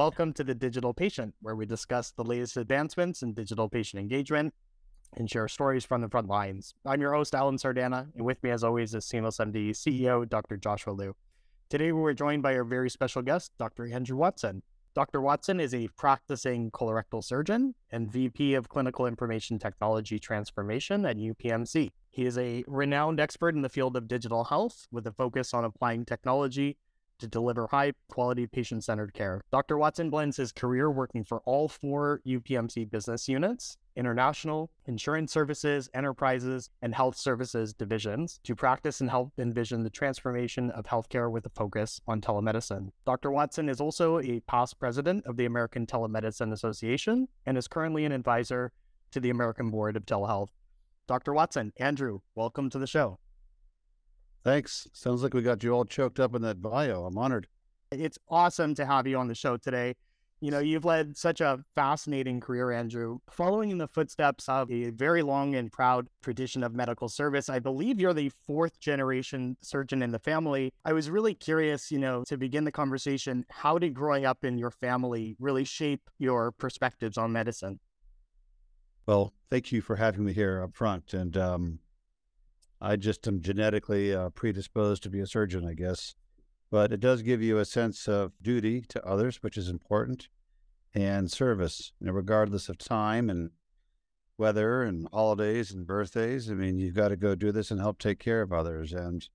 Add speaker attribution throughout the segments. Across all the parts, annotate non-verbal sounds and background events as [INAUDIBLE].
Speaker 1: Welcome to the Digital Patient, where we discuss the latest advancements in digital patient engagement and share stories from the front lines. I'm your host, Alan Sardana, and with me, as always, is Seamless MD CEO, Dr. Joshua Liu. Today, we're joined by our very special guest, Dr. Andrew Watson. Dr. Watson is a practicing colorectal surgeon and VP of Clinical Information Technology Transformation at UPMC. He is a renowned expert in the field of digital health with a focus on applying technology to deliver high quality patient centered care. Dr. Watson blends his career working for all four UPMC business units international, insurance services, enterprises, and health services divisions to practice and help envision the transformation of healthcare with a focus on telemedicine. Dr. Watson is also a past president of the American Telemedicine Association and is currently an advisor to the American Board of Telehealth. Dr. Watson, Andrew, welcome to the show.
Speaker 2: Thanks. Sounds like we got you all choked up in that bio. I'm honored.
Speaker 1: It's awesome to have you on the show today. You know, you've led such a fascinating career, Andrew, following in the footsteps of a very long and proud tradition of medical service. I believe you're the fourth generation surgeon in the family. I was really curious, you know, to begin the conversation, how did growing up in your family really shape your perspectives on medicine?
Speaker 2: Well, thank you for having me here up front. And um, I just am genetically uh, predisposed to be a surgeon, I guess. But it does give you a sense of duty to others, which is important, and service, you know, regardless of time and weather and holidays and birthdays. I mean, you've got to go do this and help take care of others. And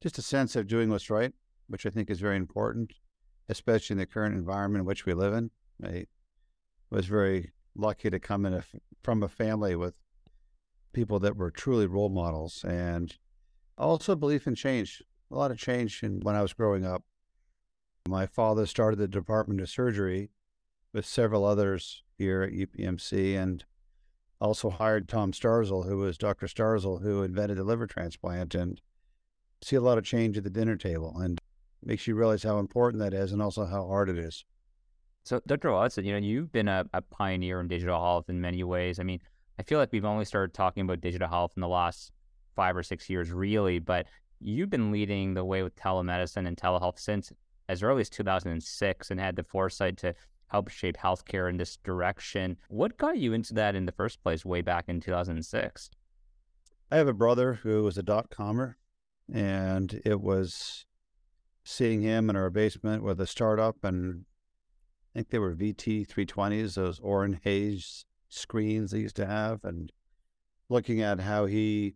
Speaker 2: just a sense of doing what's right, which I think is very important, especially in the current environment in which we live in. I was very lucky to come in a, from a family with people that were truly role models and also belief in change. A lot of change in, when I was growing up. My father started the Department of Surgery with several others here at UPMC and also hired Tom Starzl, who was Dr. Starzl, who invented the liver transplant and see a lot of change at the dinner table and makes you realize how important that is and also how hard it is.
Speaker 3: So, Dr. Watson, you know, you've been a, a pioneer in digital health in many ways. I mean, I feel like we've only started talking about digital health in the last five or six years, really. But you've been leading the way with telemedicine and telehealth since as early as 2006 and had the foresight to help shape healthcare in this direction. What got you into that in the first place way back in 2006?
Speaker 2: I have a brother who was a dot commer, and it was seeing him in our basement with a startup, and I think they were VT 320s, those Orrin Hayes screens they used to have and looking at how he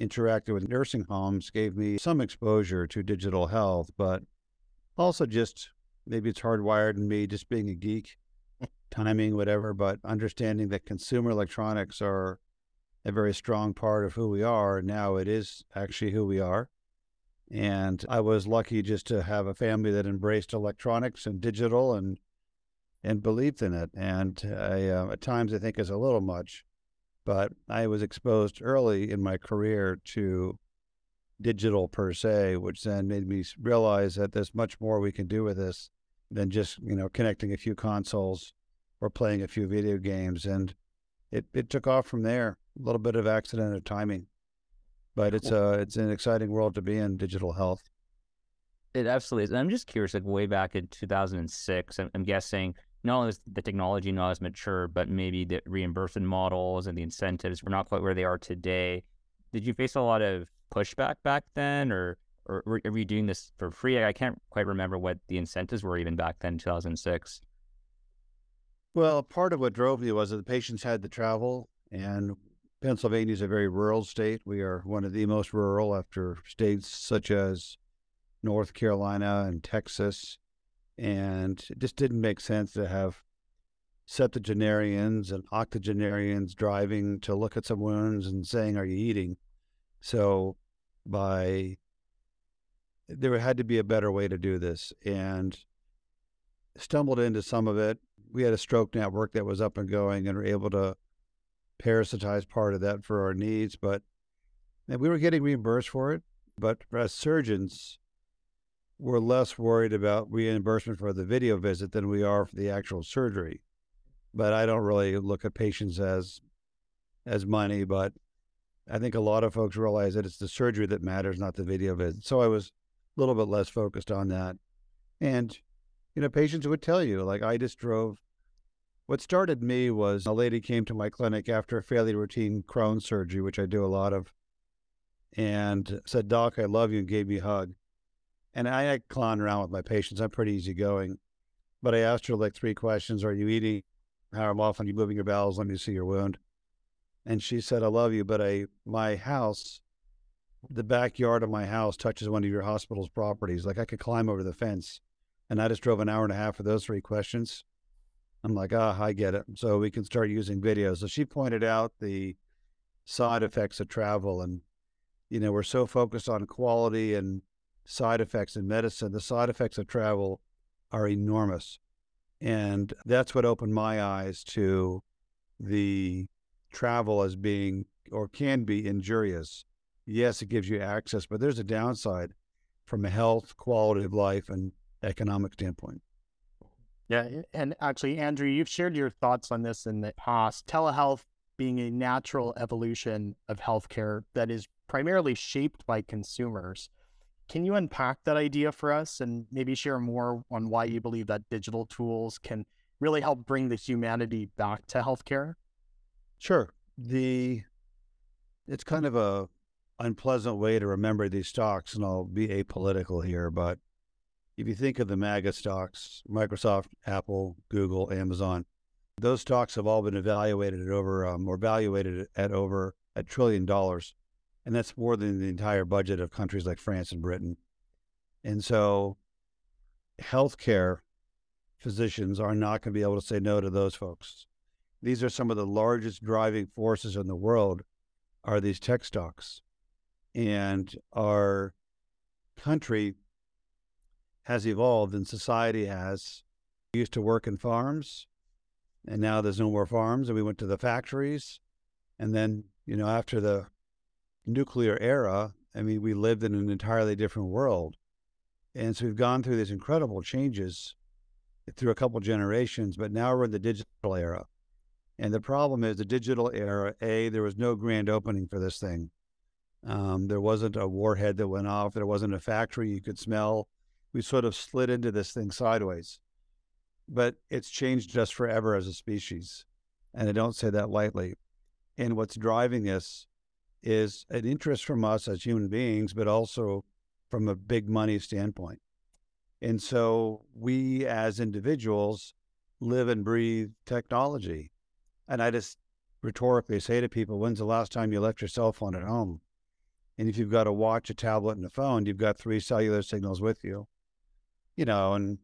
Speaker 2: interacted with nursing homes gave me some exposure to digital health, but also just maybe it's hardwired in me just being a geek, [LAUGHS] timing, whatever, but understanding that consumer electronics are a very strong part of who we are. Now it is actually who we are. And I was lucky just to have a family that embraced electronics and digital and and believed in it. And I, uh, at times, I think is a little much, but I was exposed early in my career to digital per se, which then made me realize that there's much more we can do with this than just you know connecting a few consoles or playing a few video games. And it it took off from there. A little bit of accident of timing, but it's a uh, it's an exciting world to be in digital health.
Speaker 3: It absolutely is. And I'm just curious, like way back in 2006, I'm, I'm guessing not only is the technology not as mature, but maybe the reimbursement models and the incentives were not quite where they are today. Did you face a lot of pushback back then, or or were you doing this for free? I can't quite remember what the incentives were even back then, 2006.
Speaker 2: Well, part of what drove me was that the patients had to travel, and Pennsylvania is a very rural state. We are one of the most rural after states such as North Carolina and Texas and it just didn't make sense to have septuagenarians and octogenarians driving to look at some wounds and saying, "Are you eating?" So, by there had to be a better way to do this, and stumbled into some of it. We had a stroke network that was up and going, and were able to parasitize part of that for our needs, but we were getting reimbursed for it. But as surgeons, we're less worried about reimbursement for the video visit than we are for the actual surgery. But I don't really look at patients as as money, but I think a lot of folks realize that it's the surgery that matters, not the video visit. So I was a little bit less focused on that. And you know, patients would tell you, like, I just drove. What started me was a lady came to my clinic after a fairly routine Crohn surgery, which I do a lot of, and said, Doc, I love you, and gave me a hug. And I, I clown around with my patients. I'm pretty easygoing. But I asked her like three questions Are you eating? How often are you moving your bowels? Let me see your wound. And she said, I love you, but I my house, the backyard of my house touches one of your hospital's properties. Like I could climb over the fence. And I just drove an hour and a half for those three questions. I'm like, ah, I get it. So we can start using videos. So she pointed out the side effects of travel. And, you know, we're so focused on quality and side effects in medicine. The side effects of travel are enormous. And that's what opened my eyes to the travel as being or can be injurious. Yes, it gives you access, but there's a downside from a health, quality of life, and economic standpoint.
Speaker 1: Yeah. And actually, Andrew, you've shared your thoughts on this in the past. Telehealth being a natural evolution of healthcare that is primarily shaped by consumers. Can you unpack that idea for us and maybe share more on why you believe that digital tools can really help bring the humanity back to healthcare?
Speaker 2: Sure. The it's kind of a unpleasant way to remember these stocks, and I'll be apolitical here, but if you think of the MAGA stocks, Microsoft, Apple, Google, Amazon, those stocks have all been evaluated at over um, or evaluated at over a trillion dollars, and that's more than the entire budget of countries like France and Britain. And so, healthcare physicians are not going to be able to say no to those folks. These are some of the largest driving forces in the world. Are these tech stocks, and our country has evolved and society has. We used to work in farms, and now there's no more farms, and we went to the factories. And then, you know, after the nuclear era, I mean, we lived in an entirely different world. And so we've gone through these incredible changes through a couple generations, but now we're in the digital era. And the problem is the digital era, A, there was no grand opening for this thing. Um, there wasn't a warhead that went off. There wasn't a factory you could smell we sort of slid into this thing sideways. But it's changed us forever as a species. And I don't say that lightly. And what's driving this is an interest from us as human beings, but also from a big money standpoint. And so we as individuals live and breathe technology. And I just rhetorically say to people, when's the last time you left your cell phone at home? And if you've got a watch, a tablet, and a phone, you've got three cellular signals with you you know, and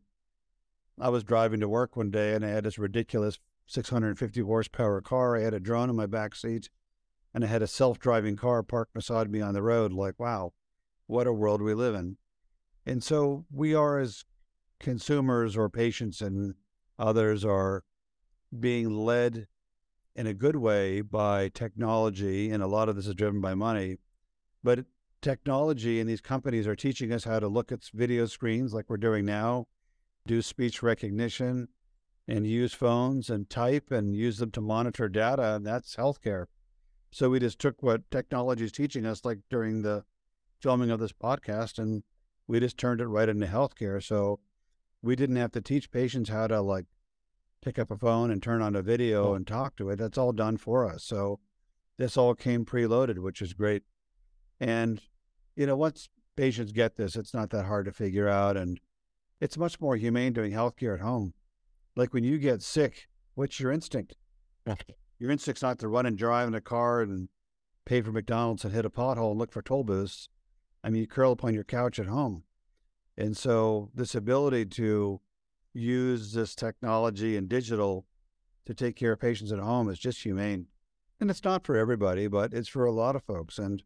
Speaker 2: I was driving to work one day and I had this ridiculous 650 horsepower car. I had a drone in my back seat and I had a self driving car parked beside me on the road. Like, wow, what a world we live in. And so we are, as consumers or patients and others, are being led in a good way by technology. And a lot of this is driven by money. But technology and these companies are teaching us how to look at video screens like we're doing now, do speech recognition, and use phones and type and use them to monitor data. And that's healthcare. So we just took what technology is teaching us, like during the filming of this podcast, and we just turned it right into healthcare. So we didn't have to teach patients how to like pick up a phone and turn on a video and talk to it. That's all done for us. So this all came preloaded, which is great. And you know, once patients get this, it's not that hard to figure out. And it's much more humane doing healthcare at home. Like when you get sick, what's your instinct? [LAUGHS] your instinct's not to run and drive in a car and pay for McDonald's and hit a pothole and look for toll booths. I mean, you curl up on your couch at home. And so, this ability to use this technology and digital to take care of patients at home is just humane. And it's not for everybody, but it's for a lot of folks. And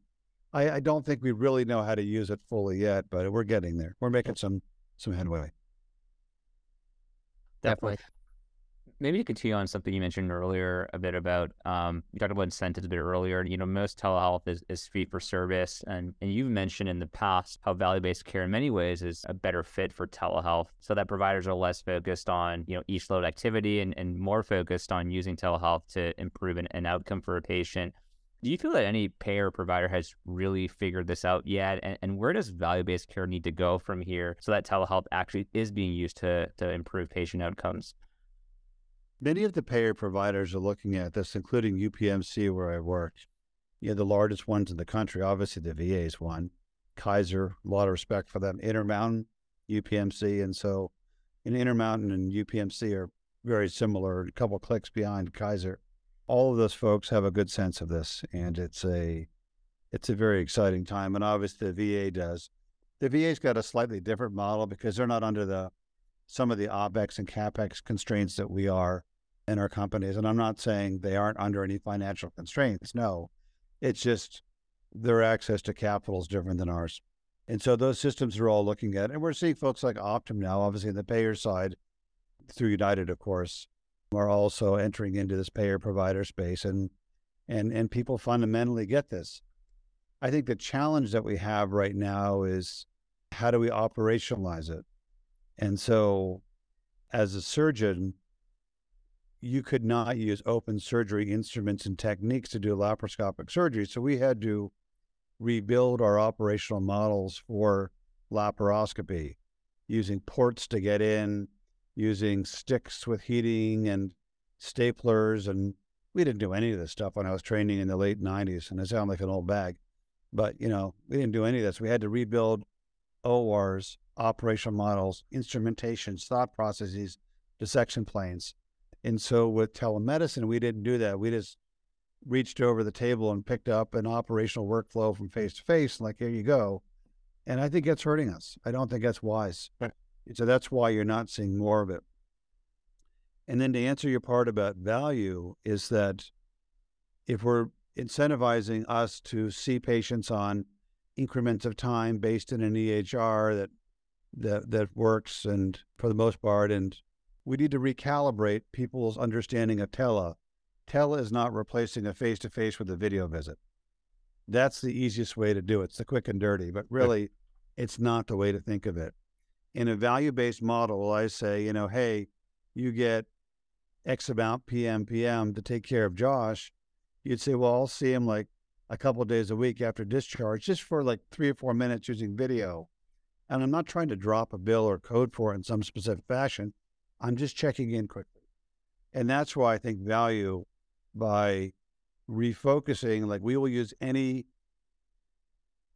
Speaker 2: I, I don't think we really know how to use it fully yet, but we're getting there. We're making some some headway.
Speaker 3: Definitely. Maybe to continue on something you mentioned earlier a bit about um, you talked about incentives a bit earlier. You know, most telehealth is, is fee for service, and and you've mentioned in the past how value based care in many ways is a better fit for telehealth, so that providers are less focused on you know each load activity and, and more focused on using telehealth to improve an, an outcome for a patient Do you feel that any payer provider has really figured this out yet? And, and where does value based care need to go from here so that telehealth actually is being used to, to improve patient outcomes?
Speaker 2: Many of the payer providers are looking at this, including UPMC, where I work. You know, the largest ones in the country, obviously the VA is one. Kaiser, a lot of respect for them. Intermountain, UPMC. And so in Intermountain and UPMC are very similar, a couple clicks behind Kaiser. All of those folks have a good sense of this, and it's a it's a very exciting time. And obviously, the VA does. The VA's got a slightly different model because they're not under the some of the OPEX and CAPEX constraints that we are in our companies. And I'm not saying they aren't under any financial constraints. No, it's just their access to capital is different than ours. And so those systems are all looking at, and we're seeing folks like Optum now, obviously in the payer side, through United, of course, are also entering into this payer provider space, and and and people fundamentally get this. I think the challenge that we have right now is how do we operationalize it? And so, as a surgeon, you could not use open surgery instruments and techniques to do laparoscopic surgery. So we had to rebuild our operational models for laparoscopy using ports to get in, using sticks with heating and staplers. And we didn't do any of this stuff when I was training in the late 90s. And I sound like an old bag. But, you know, we didn't do any of this. We had to rebuild ORs, operational models, instrumentations, thought processes, dissection planes. And so with telemedicine, we didn't do that. We just reached over the table and picked up an operational workflow from face to face, like, here you go. And I think that's hurting us. I don't think that's wise. Right. So that's why you're not seeing more of it. And then to answer your part about value, is that if we're incentivizing us to see patients on increments of time based in an EHR that that that works and for the most part and we need to recalibrate people's understanding of tele. Tele is not replacing a face to face with a video visit. That's the easiest way to do it. It's the quick and dirty, but really it's not the way to think of it. In a value based model, I say, you know, hey, you get X amount PM PM to take care of Josh. You'd say, well, I'll see him like a couple days a week after discharge, just for like three or four minutes using video. And I'm not trying to drop a bill or code for it in some specific fashion. I'm just checking in quickly. And that's why I think value by refocusing, like we will use any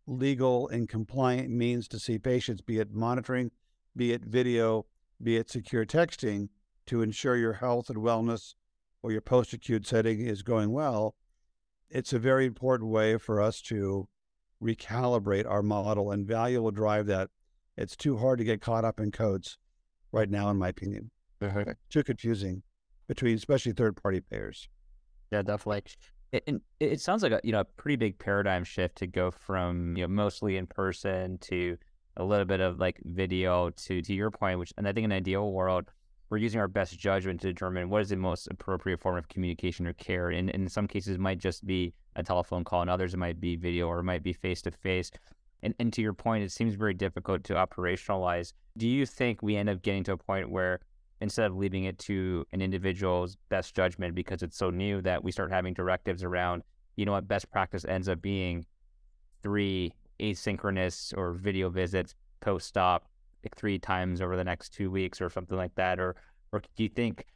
Speaker 2: legal and compliant means to see patients, be it monitoring, be it video, be it secure texting, to ensure your health and wellness or your post acute setting is going well. It's a very important way for us to recalibrate our model, and value will drive that. It's too hard to get caught up in codes right now, in my opinion. Uh-huh. Too confusing between especially third party payers.
Speaker 1: Yeah, definitely.
Speaker 3: It, and it sounds like a you know a pretty big paradigm shift to go from you know mostly in person to a little bit of like video to to your point, which and I think in an ideal world we're using our best judgment to determine what is the most appropriate form of communication or care. And, and in some cases, it might just be a telephone call, and others it might be video or it might be face to face. And and to your point, it seems very difficult to operationalize. Do you think we end up getting to a point where instead of leaving it to an individual's best judgment because it's so new that we start having directives around, you know what, best practice ends up being three asynchronous or video visits post op like three times over the next two weeks or something like that? Or or do you think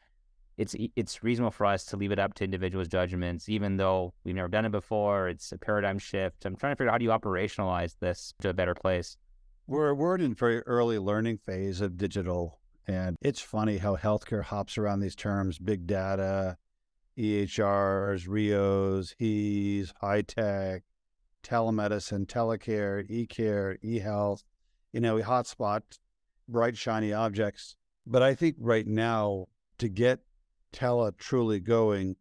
Speaker 3: it's it's reasonable for us to leave it up to individuals' judgments, even though we've never done it before? It's a paradigm shift. I'm trying to figure out how do you operationalize this to a better place.
Speaker 2: We're we're in a very early learning phase of digital, and it's funny how healthcare hops around these terms: big data, EHRs, RHIOs, HIEs, high tech, telemedicine, telecare, e-care, e-health. You know, hotspot bright shiny objects. But I think right now to get tele truly going,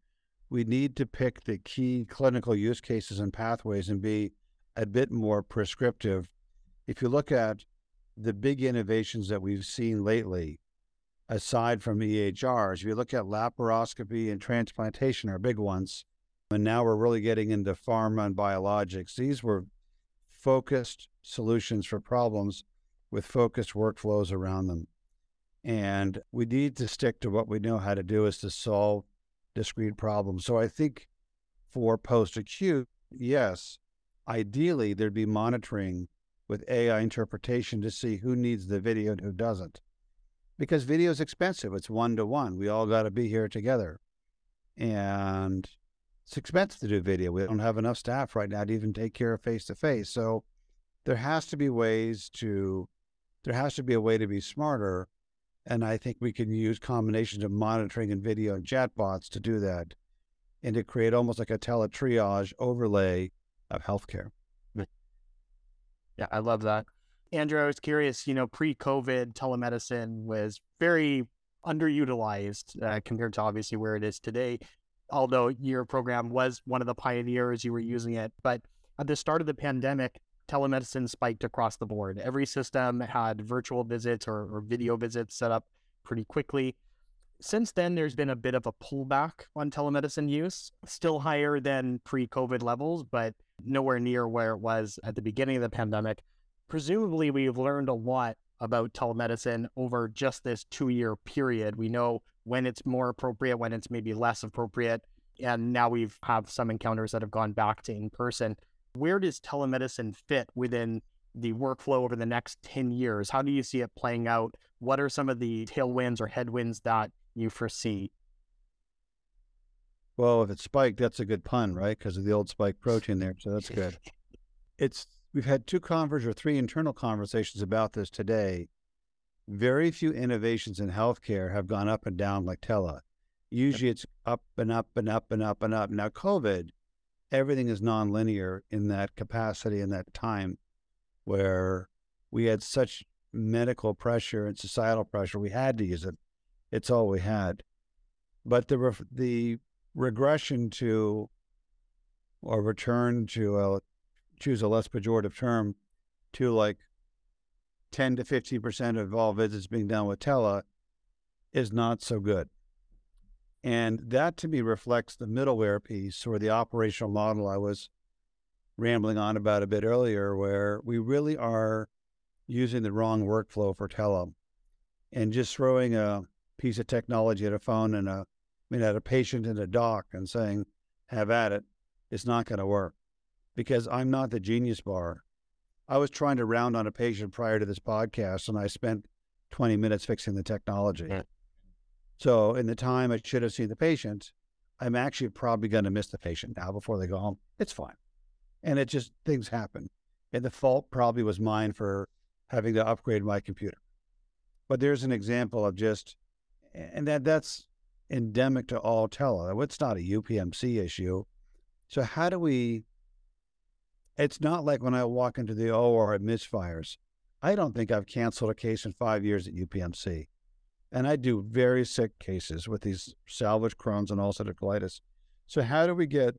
Speaker 2: we need to pick the key clinical use cases and pathways and be a bit more prescriptive. If you look at the big innovations that we've seen lately, aside from EHRs, if you look at laparoscopy and transplantation are big ones. And now we're really getting into pharma and biologics. These were focused solutions for problems with focused workflows around them. And we need to stick to what we know how to do is to solve discrete problems. So I think For post acute, yes, ideally there'd be monitoring with AI interpretation to see who needs the video and who doesn't. Because video is expensive. It's one to one. We all got to be here together. And it's expensive to do video. We don't have enough staff right now to even take care of face to face. So there has to be ways to, there has to be a way to be smarter. And I think we can use combinations of monitoring and video and chatbots to do that and to create almost like a teletriage overlay of healthcare.
Speaker 1: Yeah, I love that. Andrew, I was curious, you know, pre COVID, telemedicine was very underutilized uh, compared to obviously where it is today. Although your program was one of the pioneers, you were using it. But at the start of the pandemic, telemedicine spiked across the board. Every system had virtual visits or, or video visits set up pretty quickly. Since then, there's been a bit of a pullback on telemedicine use, still higher than pre COVID levels, but nowhere near where it was at the beginning of the pandemic. Presumably, we've learned a lot about telemedicine over just this two year period. We know when it's more appropriate, when it's maybe less appropriate. And now we've have some encounters that have gone back to in person. Where does telemedicine fit within the workflow over the next 10 years? How do you see it playing out? What are some of the tailwinds or headwinds that you foresee?
Speaker 2: Well, if it's spiked, that's a good pun, right? Because of the old spike protein there. So that's good. [LAUGHS] It's we've had two conversations or three internal conversations about this today. Very few innovations in healthcare have gone up and down like tele. Usually it's up and up and up and up and up. Now COVID, everything is nonlinear in that capacity in that time where we had such medical pressure and societal pressure. We had to use it. It's all we had. But the the regression to or return to a choose a less pejorative term to like 10 to 15% of all visits being done with tele is not so good. And that to me reflects the middleware piece or the operational model I was rambling on about a bit earlier, where we really are using the wrong workflow for tele and just throwing a piece of technology at a phone and a I mean, at a patient and a doc and saying, have at it, it's not going to work because I'm not the genius bar. I was trying to round on a patient prior to this podcast and I spent 20 minutes fixing the technology. Hmm. So, in the time I should have seen the patient, I'm actually probably going to miss the patient now before they go home. It's fine. And it just, things happen. And the fault probably was mine for having to upgrade my computer. But there's an example of just, and that that's endemic to all tele. It's not a UPMC issue. So how do we? It's not like when I walk into the OR at misfires. I don't think I've canceled a case in five years at UPMC, and I do very sick cases with these salvage Crohn's and ulcerative colitis. So how do we get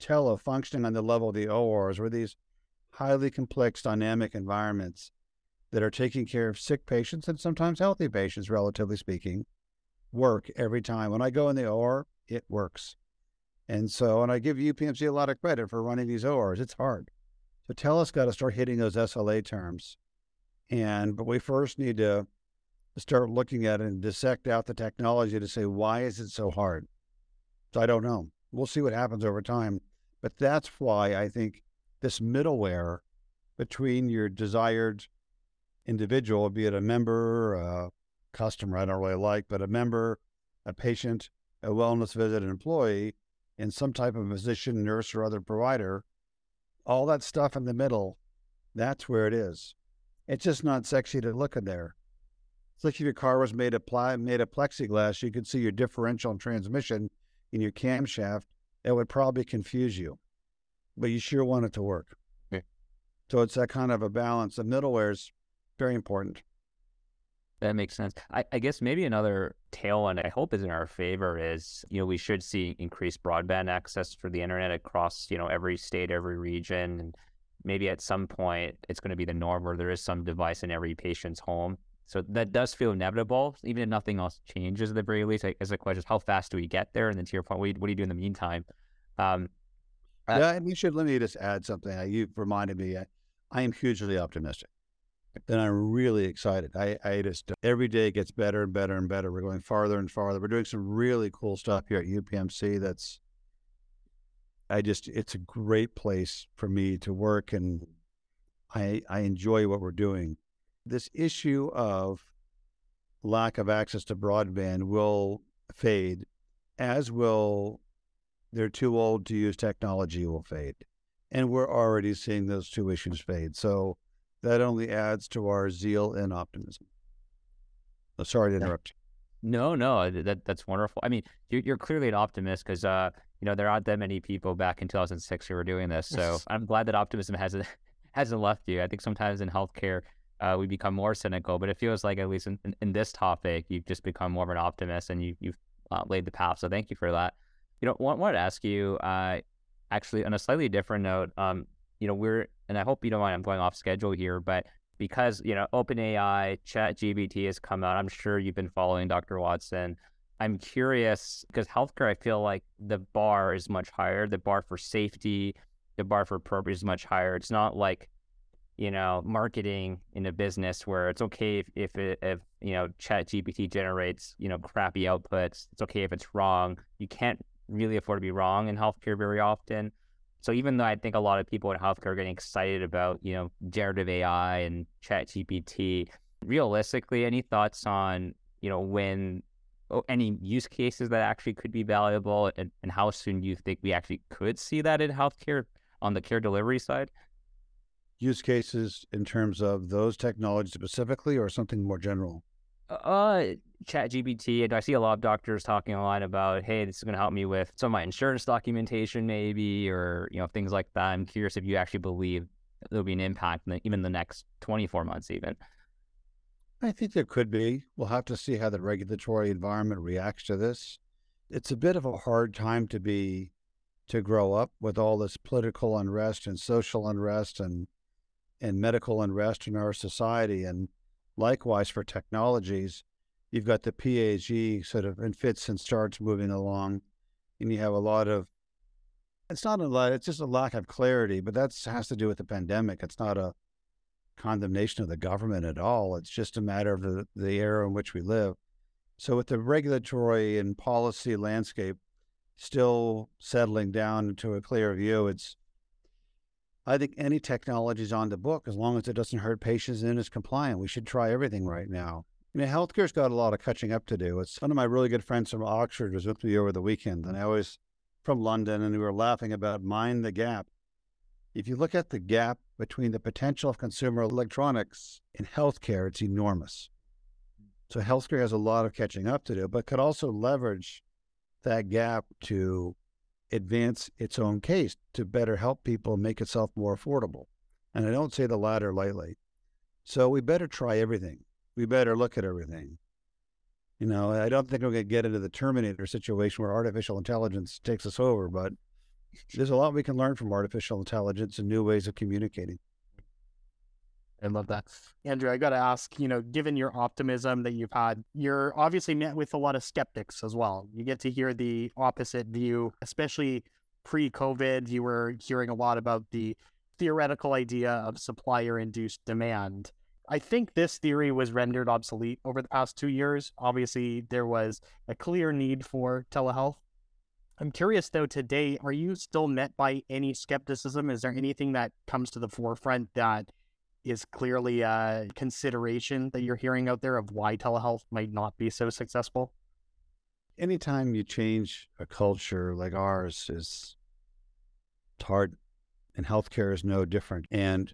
Speaker 2: tele functioning on the level of the ORs, where these highly complex dynamic environments that are taking care of sick patients and sometimes healthy patients, relatively speaking, work every time. When I go in the OR, it works. And so, and I give UPMC a lot of credit for running these ORs. It's hard. So Tele's got to start hitting those SLA terms. And, but we first need to start looking at it and dissect out the technology to say, why is it so hard? So I don't know. We'll see what happens over time. But that's why I think this middleware between your desired individual, be it a member, a customer I don't really like, but a member, a patient, a wellness visit, an employee, and some type of physician, nurse, or other provider, all that stuff in the middle, that's where it is. It's just not sexy to look in there. It's like if your car was made of ply, made of plexiglass, you could see your differential and transmission in your camshaft. It would probably confuse you, but you sure want it to work. Yeah. So it's that kind of a balance. The middleware is very important.
Speaker 3: That makes sense. I, I, guess maybe another tailwind I hope is in our favor is, you know, we should see increased broadband access for the internet across, you know, every state, every region. And maybe at some point it's going to be the norm where there is some device in every patient's home. So that does feel inevitable, even if nothing else changes at the very least. As a question is how fast do we get there? And then to your point, what do you, what do, you do in the meantime? Um, uh,
Speaker 2: yeah, and you should let me just add something. Uh, you reminded me. I, I am hugely optimistic and I'm really excited. I, I just every day gets better and better and better. We're going farther and farther. We're doing some really cool stuff here at UPMC that's I just, it's a great place for me to work and I, I enjoy what we're doing. This issue of lack of access to broadband will fade, as will they're too old to use technology will fade. And we're already seeing those two issues fade. So that only adds to our zeal and optimism. Oh, sorry to interrupt
Speaker 3: you. No, no, that that's wonderful. I mean, you're, you're clearly an optimist because uh, you know there aren't that many people back in 2006 who were doing this. So [LAUGHS] I'm glad that optimism hasn't [LAUGHS] hasn't left you. I think sometimes in healthcare uh, we become more cynical, but it feels like at least in, in, in, this topic you've just become more of an optimist and you you've uh, laid the path. So thank you for that. You know, want wanted to ask you uh, actually on a slightly different note. Um, you know, we're and I hope you don't mind. I'm going off schedule here, but because you know OpenAI, ChatGPT has come out. I'm sure you've been following Dr. Watson. I'm curious because healthcare, I feel like the bar is much higher. The bar for safety, the bar for appropriate is much higher. It's not like you know marketing in a business where it's okay if if, it, if you know ChatGPT generates you know crappy outputs. It's okay if it's wrong. You can't really afford to be wrong in healthcare very often. So even though I think a lot of people in healthcare are getting excited about, you know, generative AI and chat GPT, realistically, any thoughts on, you know, when oh, any use cases that actually could be valuable and, and how soon you think we actually could see that in healthcare on the care delivery side?
Speaker 2: Use cases in terms of those technologies specifically or something more general?
Speaker 3: Uh, Chat GPT, and I see a lot of doctors talking a lot about, hey, this is going to help me with some of my insurance documentation, maybe, or you know things like that. I'm curious if you actually believe there'll be an impact, in the, even the next 24 months, even.
Speaker 2: I think there could be. We'll have to see how the regulatory environment reacts to this. It's a bit of a hard time to be to grow up with all this political unrest and social unrest and and medical unrest in our society and Likewise, for technologies, you've got the PAG sort of in fits and starts moving along, and you have a lot of. It's not a lot. It's just a lack of clarity, but that has to do with the pandemic. It's not a condemnation of the government at all. It's just a matter of the, the era in which we live. So, with the regulatory and policy landscape still settling down into a clear view, it's I think any technology is on the book as long as it doesn't hurt patients and is compliant. We should try everything right now. You know, healthcare's got a lot of catching up to do. It's one of my really good friends from Oxford was with me over the weekend, and I was from London, and we were laughing about mind the gap. If you look at the gap between the potential of consumer electronics and healthcare, it's enormous. So healthcare has a lot of catching up to do, but could also leverage that gap to advance its own case to better help people make itself more affordable. And I don't say the latter lightly. So we better try everything. We better look at everything. You know, I don't think we're going to get into the Terminator situation where artificial intelligence takes us over, but there's a lot we can learn from artificial intelligence and new ways of communicating.
Speaker 1: I love that. Andrew, I got to ask, you know, given your optimism that you've had, you're obviously met with a lot of skeptics as well. You get to hear the opposite view, especially pre COVID. You were hearing a lot about the theoretical idea of supplier induced demand. I think this theory was rendered obsolete over the past two years. Obviously, there was a clear need for telehealth. I'm curious though, today, are you still met by any skepticism? Is there anything that comes to the forefront that is clearly a consideration that you're hearing out there of why telehealth might not be so successful?
Speaker 2: Anytime you change a culture like ours is hard and healthcare is no different. And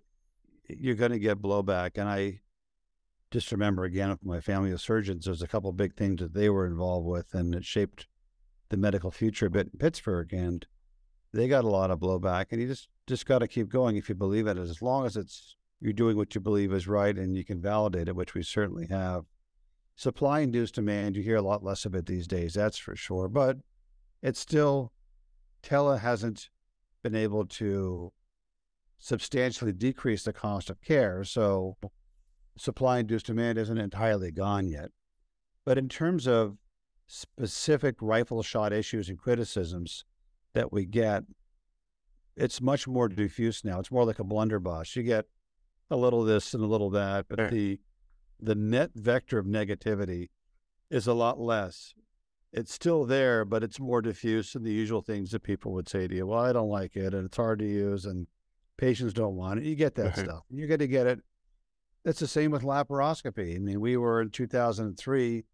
Speaker 2: you're going to get blowback. And I just remember again my family of surgeons, there's a couple big things that they were involved with and it shaped the medical future a bit in Pittsburgh. And they got a lot of blowback and you just, just got to keep going if you believe it. As long as it's you're doing what you believe is right and you can validate it, which we certainly have. Supply induced demand, you hear a lot less of it these days, that's for sure. But it's still, Tele hasn't been able to substantially decrease the cost of care. So supply induced demand isn't entirely gone yet. But in terms of specific rifle shot issues and criticisms that we get, it's much more diffuse now. It's more like a blunderbuss. You get a little this and a little that, but the the net vector of negativity is a lot less. it's still there, but it's more diffuse than the usual things that people would say to you. Well, I don't like it, and it's hard to use, and patients don't want it. You get that
Speaker 1: Mhm.
Speaker 2: stuff. You're going to get it. It's the same with laparoscopy. I mean, we were in 2003,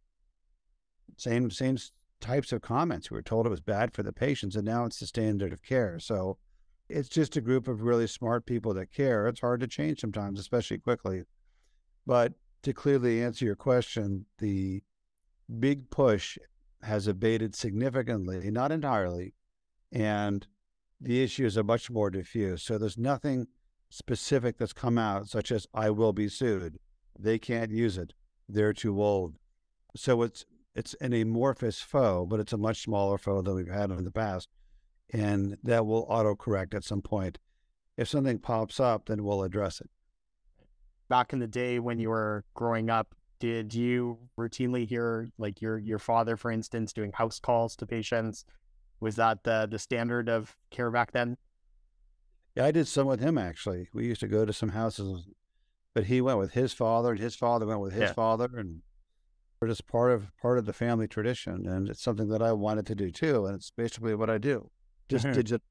Speaker 2: same same types of comments. We were told it was bad for the patients, and now it's the standard of care. So it's just a group of really smart people that care. It's hard to change sometimes, especially quickly. But to clearly answer your question, the big push has abated significantly, not entirely, and the issues are much more diffuse. So there's nothing specific that's come out, such as I will be sued. They can't use it. They're too old. So it's it's an amorphous foe, but it's a much smaller foe than we've had in the past. And that will autocorrect at some point. If something pops up, then we'll address it.
Speaker 1: Back in the day when you were growing up, did you routinely hear like your your father, for instance, doing house calls to patients? Was that the the standard of care back then?
Speaker 2: Yeah, I did some with him actually. We used to go to some houses, but he went with his father, and his father went with his
Speaker 1: Yeah.
Speaker 2: father, and we're just part of part of the family tradition, and it's something that I wanted to do too, and it's basically what I do. Just digital. [LAUGHS]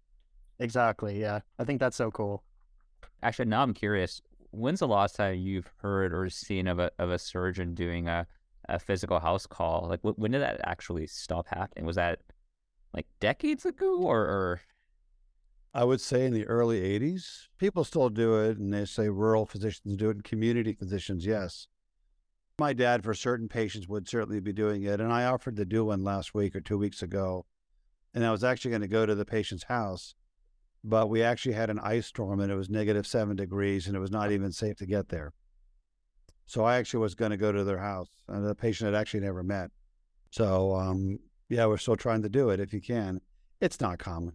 Speaker 1: Exactly. Yeah, I think that's so cool.
Speaker 3: Actually, now I'm curious. When's the last time you've heard or seen of a of a surgeon doing a, a physical house call? Like, wh- when did that actually stop happening? Was that like decades ago, or, or
Speaker 2: I would say in the early '80s, people still do it, and they say rural physicians do it, and community physicians, yes. My dad, for certain patients, would certainly be doing it, and I offered to do one last week or two weeks ago, and I was actually going to go to the patient's house, but we actually had an ice storm, and it was negative seven degrees, and it was not even safe to get there. So I actually was going to go to their house, and the patient had actually never met. So, um, yeah, we're still trying to do it if you can. It's not common.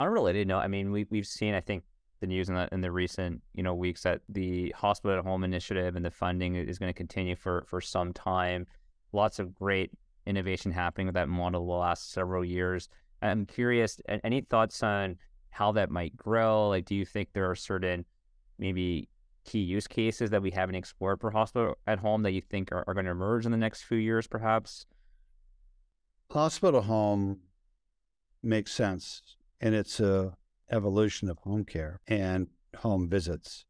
Speaker 3: unrelated note? I mean, we we've seen I think the news in the in the recent you know weeks that the hospital at home initiative and the funding is going to continue for for some time. Lots of great innovation happening with that model the last several years. I'm curious, any thoughts on how that might grow? Like, do you think there are certain maybe key use cases that we haven't explored for hospital at home that you think are, are going to emerge in the next few years, perhaps?
Speaker 2: hospital home makes sense and it's a evolution of home care and home visits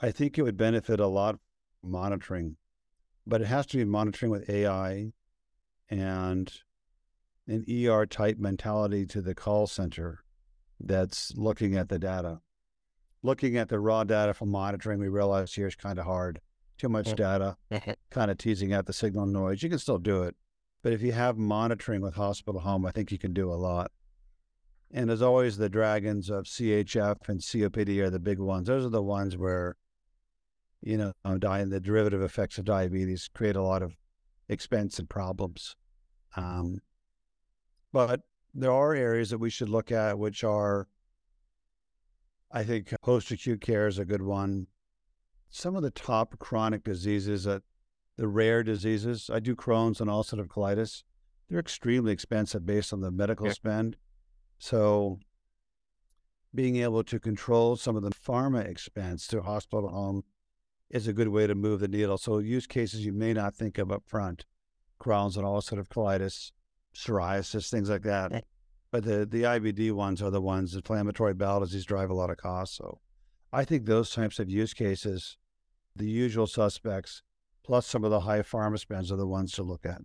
Speaker 2: i think it would benefit a lot monitoring but it has to be monitoring with ai and an er type mentality to the call center that's looking at the data. Looking at the raw data from monitoring we realize here is kind of hard. Too much data [LAUGHS] kind of teasing out the signal noise. You can still do it but if you have monitoring with hospital home, I think you can do a lot. And as always, the dragons of CHF and COPD are the big ones. Those are the ones where, you know, di- the derivative effects of diabetes create a lot of expense and problems. Um, but there are areas that we should look at, which are, I think, post acute care is a good one. Some of the top chronic diseases that the rare diseases. I do Crohn's and ulcerative colitis. They're extremely expensive based on the medical
Speaker 1: Yeah.
Speaker 2: spend. So being able to control some of the pharma expense through hospital home is a good way to move the needle. So use cases you may not think of up front. Crohn's and ulcerative colitis, psoriasis, things like that. But the, the IBD ones are the ones, inflammatory bowel disease drive a lot of costs. So I think those types of use cases, the usual suspects, plus some of the high pharma spends are the ones to look at.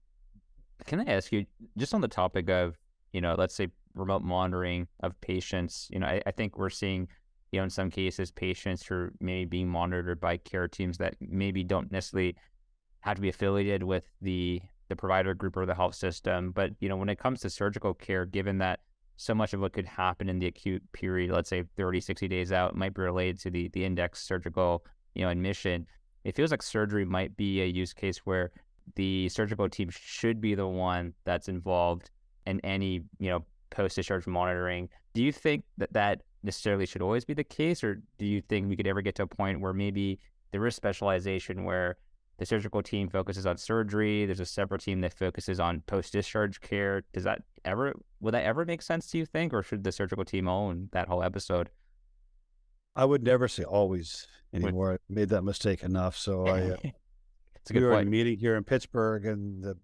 Speaker 3: Can I ask you, just on the topic of, you know, let's say remote monitoring of patients, you know, I, I think we're seeing, you know, in some cases, patients who are maybe being monitored by care teams that maybe don't necessarily have to be affiliated with the the provider group or the health system. But, you know, when it comes to surgical care, given that so much of what could happen in the acute period, let's say 30, 60 days out, might be related to the the index surgical, you know, admission, it feels like surgery might be a use case where the surgical team should be the one that's involved in any you know post discharge monitoring. Do you think that that necessarily should always be the case, or do you think we could ever get to a point where maybe there is specialization where the surgical team focuses on surgery, there's a separate team that focuses on post discharge care? Does that ever would that ever make sense? Do you think, or should the surgical team own that whole episode?
Speaker 2: I would never say always
Speaker 3: Would-
Speaker 2: anymore. I made that mistake enough. So I, uh, [LAUGHS]
Speaker 3: it's a good we
Speaker 2: were in a meeting here in Pittsburgh, and the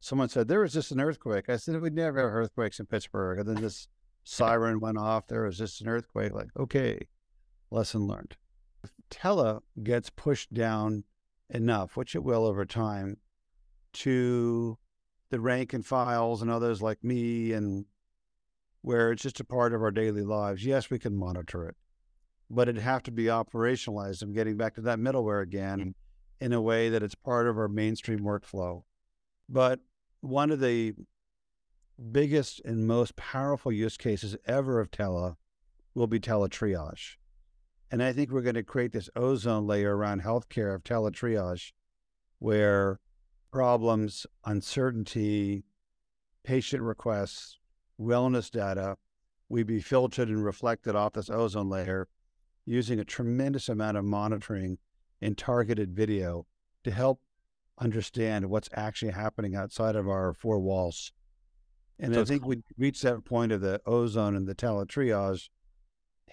Speaker 2: someone said, There was just an earthquake. I said, We never have earthquakes in Pittsburgh. And then this siren went off. There was just an earthquake. Like, okay, lesson learned. If tele gets pushed down enough, which it will over time, to the rank and files and others like me, and where it's just a part of our daily lives, yes, we can monitor it, but it'd have to be operationalized. I'm getting back to that middleware again mm. in a way that it's part of our mainstream workflow. But one of the biggest and most powerful use cases ever of tele will be teletriage. And I think we're going to create this ozone layer around healthcare of teletriage where problems, uncertainty, patient requests, wellness data we be filtered and reflected off this ozone layer using a tremendous amount of monitoring and targeted video to help understand what's actually happening outside of our four walls. And so I think we reach that point of the ozone and the teletriage.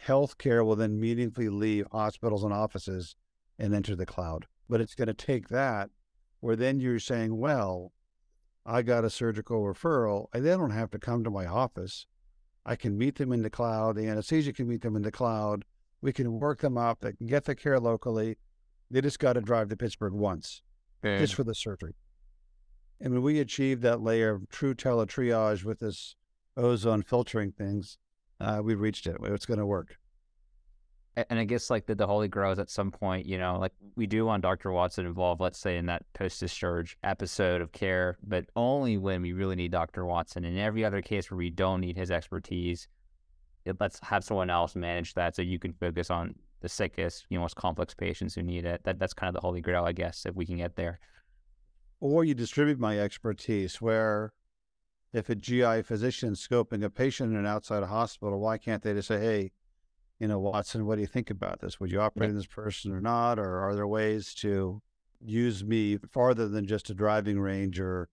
Speaker 2: Healthcare will then meaningfully leave hospitals and offices and enter the cloud. But it's going to take that where then you're saying, well, I got a surgical referral. I then don't have to come to my office. I can meet them in the cloud. The anesthesia can meet them in the cloud. We can work them up. They can get the care locally. They just got to drive to Pittsburgh once and just for the surgery. And when we achieve that layer of true teletriage with this ozone filtering things, uh, we reached it. It's going to work.
Speaker 3: And I guess like the, the holy grail is at some point, you know, like we do want Dr. Watson involved, let's say in that post discharge episode of care, but only when we really need Dr. Watson. In every other case where we don't need his expertise, it, let's have someone else manage that so you can focus on the sickest, you know, most complex patients who need it. That that's kind of the holy grail, I guess, if we can get there.
Speaker 2: Or you distribute my expertise where if a GI physician is scoping a patient in an outside hospital, why can't they just say, hey, you know, Watson, what do you think about this? Would you operate yeah. this person or not? Or are there ways to use me farther than just a driving range or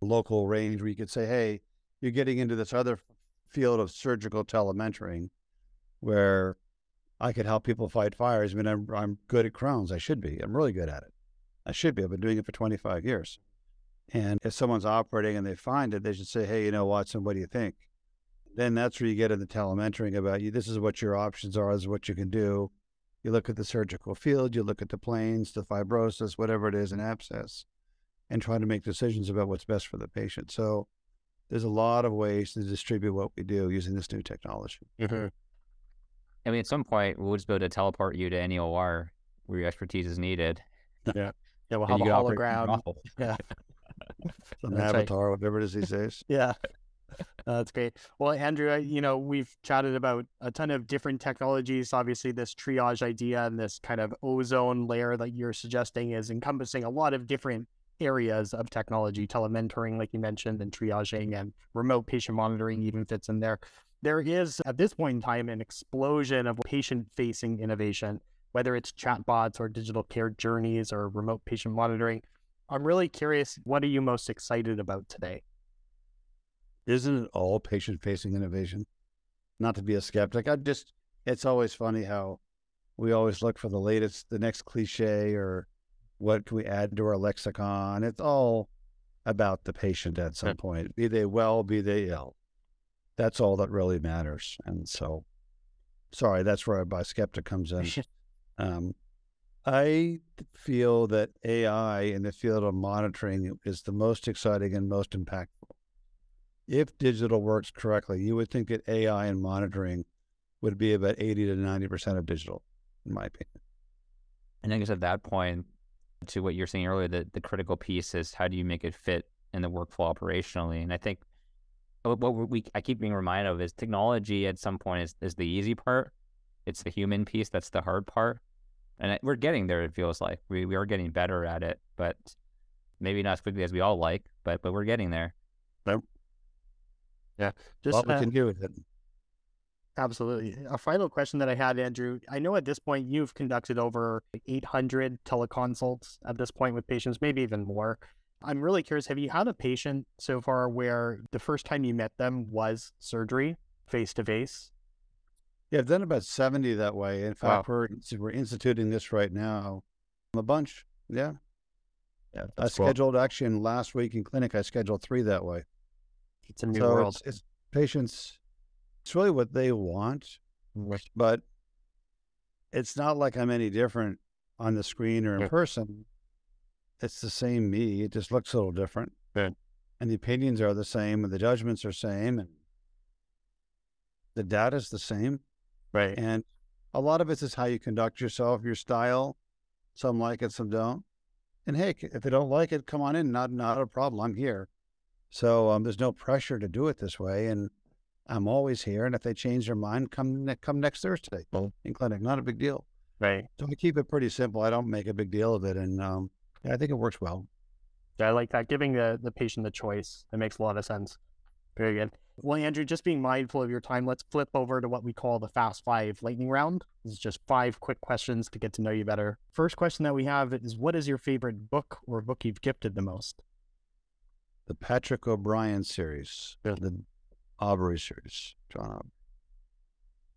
Speaker 2: local range where you could say, hey, you're getting into this other field of surgical telementoring where I could help people fight fires. I mean, I'm, I'm good at Crohn's. I should be. I'm really good at it. I should be. I've been doing it for 25 years. And if someone's operating and they find it, they should say, hey, you know, Watson, what do you think? Then that's where you get into telementoring about you. This is what your options are. This is what you can do. You look at the surgical field, you look at the planes, the fibrosis, whatever it is, an abscess, and try to make decisions about what's best for the patient. So there's a lot of ways to distribute what we do using this new technology.
Speaker 3: Mm-hmm. I mean, at some point, we'll just be able to teleport you to any OR where your expertise is needed.
Speaker 1: Yeah. Yeah, we'll have a hologram. [LAUGHS] Yeah. [LAUGHS]
Speaker 2: An avatar, right. whatever it is these days.
Speaker 1: yeah. [LAUGHS] Uh, that's great. Well, Andrew, you know, we've chatted about a ton of different technologies. Obviously, this triage idea and this kind of ozone layer that you're suggesting is encompassing a lot of different areas of technology, telementoring, like you mentioned, and triaging and remote patient monitoring even fits in there. There is, at this point in time, an explosion of patient facing innovation, whether it's chatbots or digital care journeys or remote patient monitoring. I'm really curious, what are you most excited about today?
Speaker 2: Isn't it all patient facing innovation? Not to be a skeptic. I just, it's always funny how we always look for the latest, the next cliche or what can we add to our lexicon. It's all about the patient at some point, be they well, be they ill. That's all that really matters. And so, sorry, that's where my skeptic comes in. [LAUGHS] um, I feel that AI in the field of monitoring is the most exciting and most impactful. If digital works correctly, you would think that AI and monitoring would be about 80 to 90% of digital, in my opinion.
Speaker 3: And I guess at that point, to what you're saying earlier, the, the critical piece is how do you make it fit in the workflow operationally? And I think what we I keep being reminded of is technology at some point is, is the easy part. It's the human piece that's the hard part, and we're getting there. It feels like we, we are getting better at it, but maybe not as quickly as we all like. But but we're getting there.
Speaker 2: Yep.
Speaker 1: Yeah,
Speaker 2: just what we uh, can do it.
Speaker 1: Absolutely. A final question that I had, Andrew. I know at this point you've conducted over 800 teleconsults at this point with patients, maybe even more. I'm really curious have you had a patient so far where the first time you met them was surgery face to face?
Speaker 2: Yeah, I've done about 70 that way. In fact, wow. we're, we're instituting this right now. A bunch. Yeah.
Speaker 1: Yeah,
Speaker 2: I
Speaker 1: that's cool.
Speaker 2: scheduled actually in last week in clinic, I scheduled three that way.
Speaker 1: It's a new
Speaker 2: so
Speaker 1: world.
Speaker 2: It's, it's patients, it's really what they want, but it's not like I'm any different on the screen or in
Speaker 1: Yeah.
Speaker 2: person. It's the same me. It just looks a little different.
Speaker 1: Yeah.
Speaker 2: And the opinions are the same and the judgments are same and the data's the same.
Speaker 1: Right.
Speaker 2: And a lot of it is how you conduct yourself, your style. Some like it, some don't. And hey, if they don't like it, come on in. Not not a problem. I'm here. So um, there's no pressure to do it this way, and I'm always here. And if they change their mind, come ne- come next Thursday
Speaker 1: Well-
Speaker 2: in clinic. Not a big deal.
Speaker 1: Right.
Speaker 2: So I keep it pretty simple. I don't make a big deal of it, and um, I think it works well.
Speaker 1: Yeah, I like that. Giving the, the patient the choice. That makes a lot of sense. Very good. Well, Andrew, just being mindful of your time, let's flip over to what we call the Fast Five lightning round. This is just five quick questions to get to know you better. First question that we have is What is your favorite book or book you've gifted the most?
Speaker 2: The Patrick O'Brian series,
Speaker 1: Yeah.
Speaker 2: the Aubrey series, John Aubrey.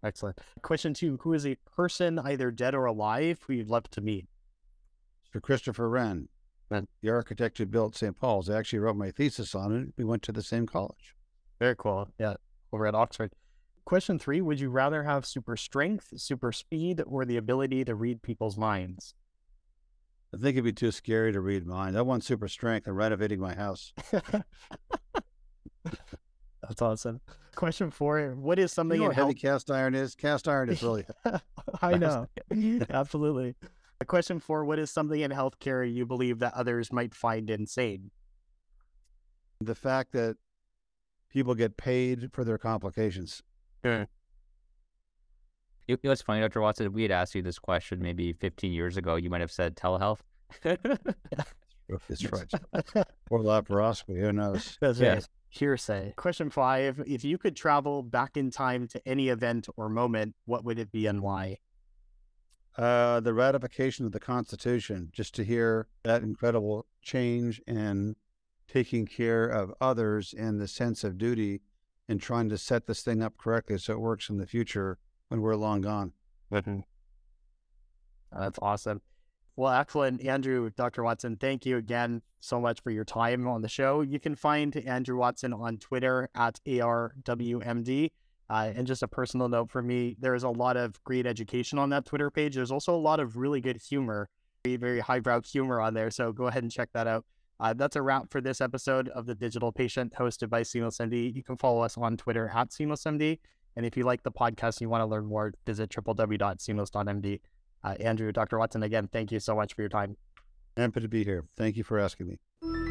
Speaker 1: Excellent. Question two Who is a person, either dead or alive, who you'd love to meet?
Speaker 2: Sir Christopher Wren,
Speaker 1: Wren.
Speaker 2: the architect who built St. Paul's. I actually wrote my thesis on it. We went to the same college.
Speaker 1: Very cool. Yeah, over at Oxford. Question three Would you rather have super strength, super speed, or the ability to read people's minds?
Speaker 2: I think it'd be too scary to read minds. I want super strength and renovating my house. [LAUGHS]
Speaker 1: That's awesome. Question four What is
Speaker 2: You
Speaker 1: something
Speaker 2: know
Speaker 1: in
Speaker 2: heavy
Speaker 1: health?
Speaker 2: cast iron is? Cast iron is really [LAUGHS]
Speaker 1: I know. Absolutely. Question four What is something in healthcare you believe that others might find insane?
Speaker 2: the fact that people get paid for their complications.
Speaker 3: You you know what's funny, Dr. Watson? If we had asked you this question maybe 15 years ago, you might have said telehealth. [LAUGHS]
Speaker 2: That's right. [LAUGHS] or laparoscopy. Who knows? [LAUGHS]
Speaker 1: That's
Speaker 3: Yeah.
Speaker 1: right. Hearsay. Question five If you could travel back in time to any event or moment, what would it be and why?
Speaker 2: Uh, the ratification of the Constitution, just to hear that incredible change in taking care of others and the sense of duty and trying to set this thing up correctly so it works in the future when we're long gone.
Speaker 1: That's awesome. Well, excellent. Andrew, Dr. Watson, thank you again so much for your time on the show. You can find Andrew Watson on Twitter at ARWMD. Uh, and just a personal note for me, there is a lot of great education on that Twitter page. There's also a lot of really good humor, very, very highbrow humor on there. So go ahead and check that out. Uh, that's a wrap for this episode of The Digital Patient hosted by SeamlessMD. You can follow us on Twitter at SeamlessMD. And if you like the podcast and you want to learn more, visit www.seamless.md. Uh, Andrew, Dr. Watson, again, thank you so much for your time.
Speaker 2: Happy to be here. Thank you for asking me.